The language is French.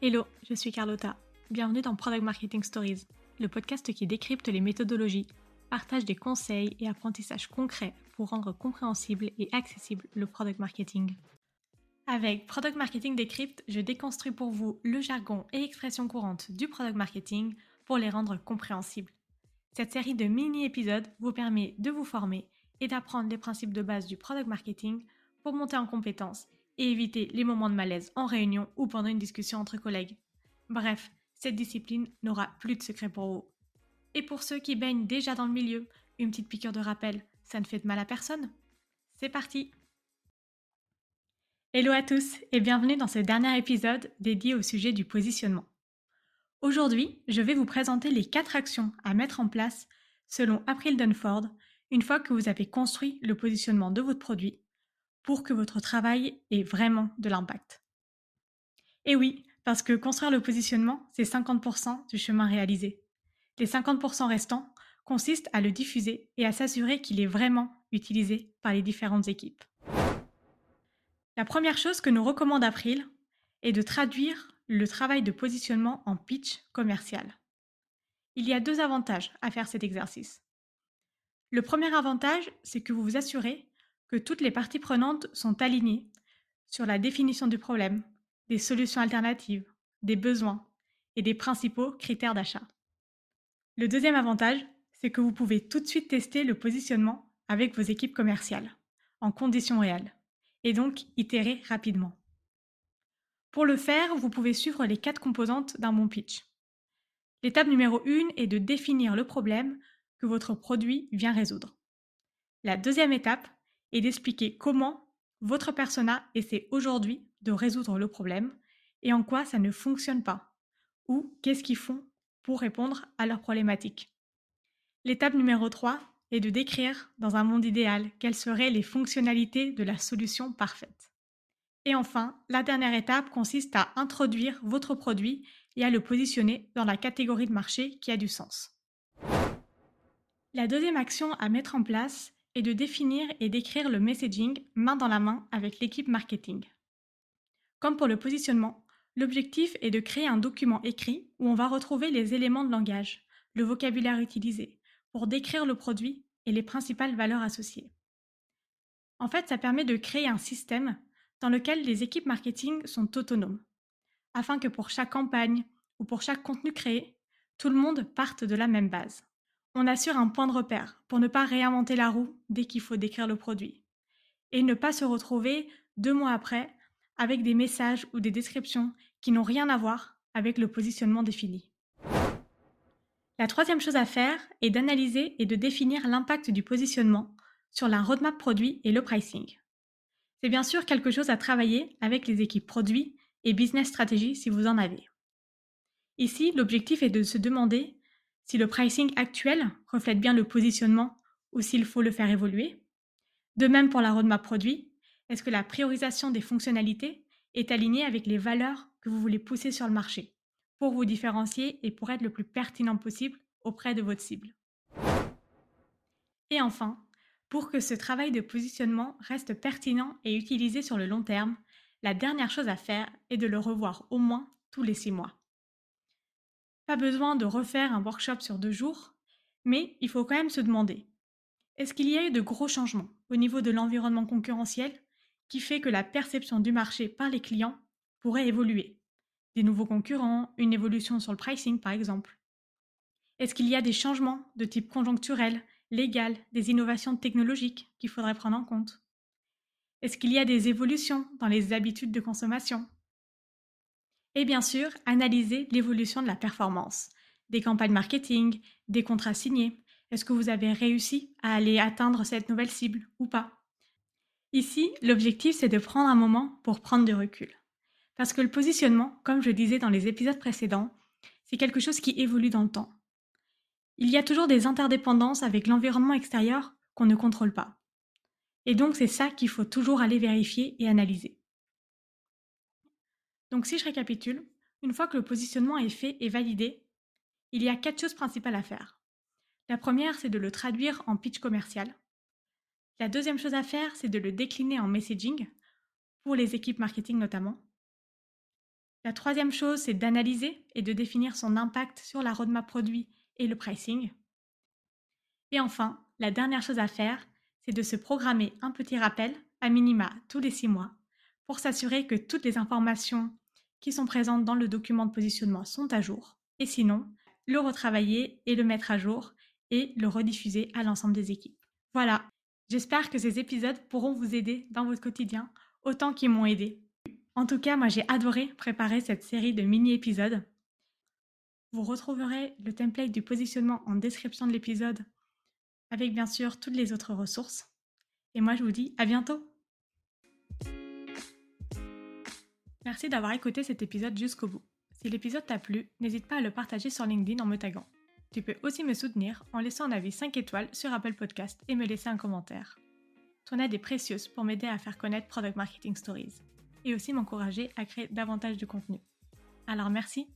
Hello, je suis Carlotta. Bienvenue dans Product Marketing Stories, le podcast qui décrypte les méthodologies, partage des conseils et apprentissages concrets pour rendre compréhensible et accessible le product marketing. Avec Product Marketing Decrypt, je déconstruis pour vous le jargon et expressions courantes du product marketing pour les rendre compréhensibles. Cette série de mini-épisodes vous permet de vous former et d'apprendre les principes de base du product marketing pour monter en compétences et éviter les moments de malaise en réunion ou pendant une discussion entre collègues. Bref, cette discipline n'aura plus de secret pour vous. Et pour ceux qui baignent déjà dans le milieu, une petite piqûre de rappel, ça ne fait de mal à personne. C'est parti Hello à tous et bienvenue dans ce dernier épisode dédié au sujet du positionnement. Aujourd'hui, je vais vous présenter les quatre actions à mettre en place selon April Dunford une fois que vous avez construit le positionnement de votre produit pour que votre travail ait vraiment de l'impact. Et oui, parce que construire le positionnement, c'est 50% du chemin réalisé. Les 50% restants consistent à le diffuser et à s'assurer qu'il est vraiment utilisé par les différentes équipes. La première chose que nous recommande April est de traduire le travail de positionnement en pitch commercial. Il y a deux avantages à faire cet exercice. Le premier avantage, c'est que vous vous assurez que toutes les parties prenantes sont alignées sur la définition du problème, des solutions alternatives, des besoins et des principaux critères d'achat. Le deuxième avantage, c'est que vous pouvez tout de suite tester le positionnement avec vos équipes commerciales, en conditions réelles et donc itérer rapidement. Pour le faire, vous pouvez suivre les quatre composantes d'un bon pitch. L'étape numéro 1 est de définir le problème que votre produit vient résoudre. La deuxième étape est d'expliquer comment votre persona essaie aujourd'hui de résoudre le problème et en quoi ça ne fonctionne pas, ou qu'est-ce qu'ils font pour répondre à leurs problématiques. L'étape numéro 3 et de décrire, dans un monde idéal, quelles seraient les fonctionnalités de la solution parfaite. Et enfin, la dernière étape consiste à introduire votre produit et à le positionner dans la catégorie de marché qui a du sens. La deuxième action à mettre en place est de définir et d'écrire le messaging main dans la main avec l'équipe marketing. Comme pour le positionnement, l'objectif est de créer un document écrit où on va retrouver les éléments de langage, le vocabulaire utilisé, pour décrire le produit et les principales valeurs associées. En fait, ça permet de créer un système dans lequel les équipes marketing sont autonomes, afin que pour chaque campagne ou pour chaque contenu créé, tout le monde parte de la même base. On assure un point de repère pour ne pas réinventer la roue dès qu'il faut décrire le produit, et ne pas se retrouver deux mois après avec des messages ou des descriptions qui n'ont rien à voir avec le positionnement défini. La troisième chose à faire est d'analyser et de définir l'impact du positionnement sur la roadmap produit et le pricing. C'est bien sûr quelque chose à travailler avec les équipes produits et business strategy si vous en avez. Ici, l'objectif est de se demander si le pricing actuel reflète bien le positionnement ou s'il faut le faire évoluer. De même pour la roadmap produit, est-ce que la priorisation des fonctionnalités est alignée avec les valeurs que vous voulez pousser sur le marché pour vous différencier et pour être le plus pertinent possible auprès de votre cible? Et enfin, pour que ce travail de positionnement reste pertinent et utilisé sur le long terme, la dernière chose à faire est de le revoir au moins tous les six mois. Pas besoin de refaire un workshop sur deux jours, mais il faut quand même se demander, est-ce qu'il y a eu de gros changements au niveau de l'environnement concurrentiel qui fait que la perception du marché par les clients pourrait évoluer? Des nouveaux concurrents, une évolution sur le pricing par exemple. Est-ce qu'il y a des changements de type conjoncturel, légal, des innovations technologiques qu'il faudrait prendre en compte? Est-ce qu'il y a des évolutions dans les habitudes de consommation? Et bien sûr, analyser l'évolution de la performance, des campagnes marketing, des contrats signés. Est-ce que vous avez réussi à aller atteindre cette nouvelle cible ou pas? Ici, l'objectif, c'est de prendre un moment pour prendre du recul. Parce que le positionnement, comme je disais dans les épisodes précédents, c'est quelque chose qui évolue dans le temps. Il y a toujours des interdépendances avec l'environnement extérieur qu'on ne contrôle pas. Et donc c'est ça qu'il faut toujours aller vérifier et analyser. Donc si je récapitule, une fois que le positionnement est fait et validé, il y a quatre choses principales à faire. La première, c'est de le traduire en pitch commercial. La deuxième chose à faire, c'est de le décliner en messaging, pour les équipes marketing notamment. La troisième chose, c'est d'analyser et de définir son impact sur la roadmap produit et le pricing. Et enfin, la dernière chose à faire, c'est de se programmer un petit rappel, à minima tous les six mois, pour s'assurer que toutes les informations qui sont présentes dans le document de positionnement sont à jour, et sinon, le retravailler et le mettre à jour et le rediffuser à l'ensemble des équipes. Voilà, j'espère que ces épisodes pourront vous aider dans votre quotidien autant qu'ils m'ont aidé. En tout cas, moi j'ai adoré préparer cette série de mini-épisodes. Vous retrouverez le template du positionnement en description de l'épisode avec bien sûr toutes les autres ressources. Et moi je vous dis à bientôt Merci d'avoir écouté cet épisode jusqu'au bout. Si l'épisode t'a plu, n'hésite pas à le partager sur LinkedIn en me taguant. Tu peux aussi me soutenir en laissant un avis 5 étoiles sur Apple Podcast et me laisser un commentaire. Ton aide est précieuse pour m'aider à faire connaître Product Marketing Stories et aussi m'encourager à créer davantage de contenu. Alors merci